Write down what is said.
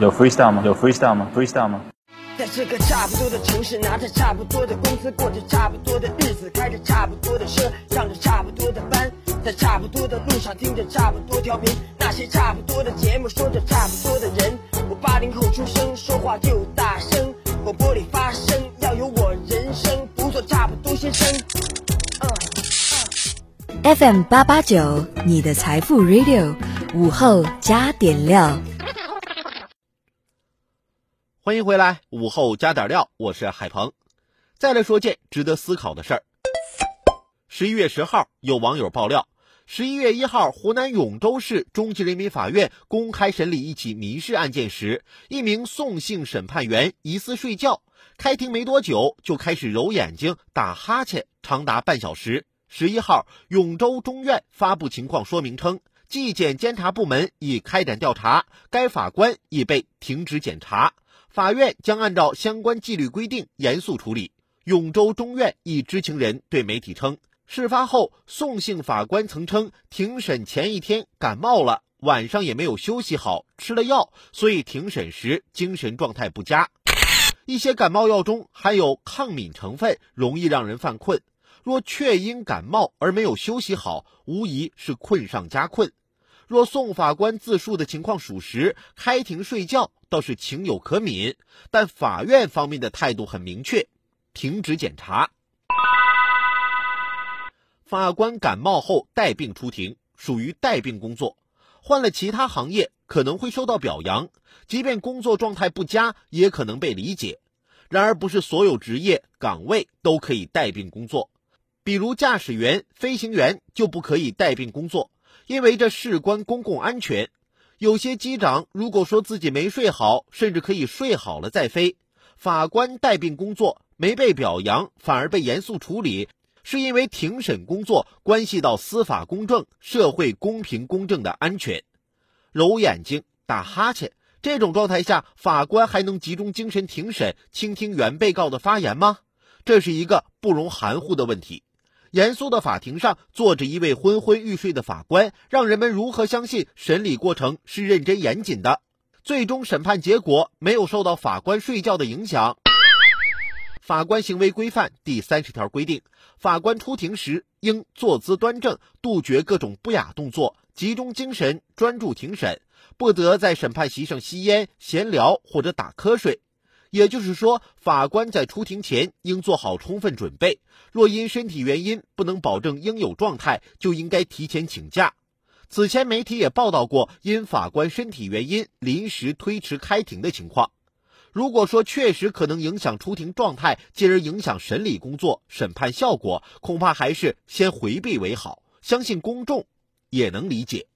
有 freestyle 吗？有 freestyle 吗？freestyle 吗？在这个差不多的城市，拿着差不多的工资，过着差不多的日子，开着差不多的车，上着差不多的班，在差不多的路上听着差不多调频，那些差不多的节目，说着差不多的人。我八零后出生，说话就大声，我玻璃发声，要有我人生，不做差不多先生。嗯 FM 八八九，你的财富 Radio，午后加点料。欢迎回来，午后加点料，我是海鹏。再来说件值得思考的事儿。十一月十号，有网友爆料，十一月一号，湖南永州市中级人民法院公开审理一起民事案件时，一名宋姓审判员疑似睡觉，开庭没多久就开始揉眼睛、打哈欠，长达半小时。十一号，永州中院发布情况说明称，纪检监察部门已开展调查，该法官已被停职检查。法院将按照相关纪律规定严肃处理。永州中院一知情人对媒体称，事发后宋姓法官曾称，庭审前一天感冒了，晚上也没有休息好，吃了药，所以庭审时精神状态不佳。一些感冒药中含有抗敏成分，容易让人犯困。若确因感冒而没有休息好，无疑是困上加困。若宋法官自述的情况属实，开庭睡觉倒是情有可悯，但法院方面的态度很明确，停止检查。法官感冒后带病出庭，属于带病工作，换了其他行业可能会受到表扬，即便工作状态不佳，也可能被理解。然而，不是所有职业岗位都可以带病工作，比如驾驶员、飞行员就不可以带病工作。因为这事关公共安全，有些机长如果说自己没睡好，甚至可以睡好了再飞。法官带病工作没被表扬，反而被严肃处理，是因为庭审工作关系到司法公正、社会公平公正的安全。揉眼睛、打哈欠这种状态下，法官还能集中精神庭审、倾听原被告的发言吗？这是一个不容含糊的问题。严肃的法庭上坐着一位昏昏欲睡的法官，让人们如何相信审理过程是认真严谨的？最终审判结果没有受到法官睡觉的影响。法官行为规范第三十条规定，法官出庭时应坐姿端正，杜绝各种不雅动作，集中精神专注庭审，不得在审判席上吸烟、闲聊或者打瞌睡。也就是说，法官在出庭前应做好充分准备。若因身体原因不能保证应有状态，就应该提前请假。此前媒体也报道过因法官身体原因临时推迟开庭的情况。如果说确实可能影响出庭状态，进而影响审理工作、审判效果，恐怕还是先回避为好。相信公众也能理解。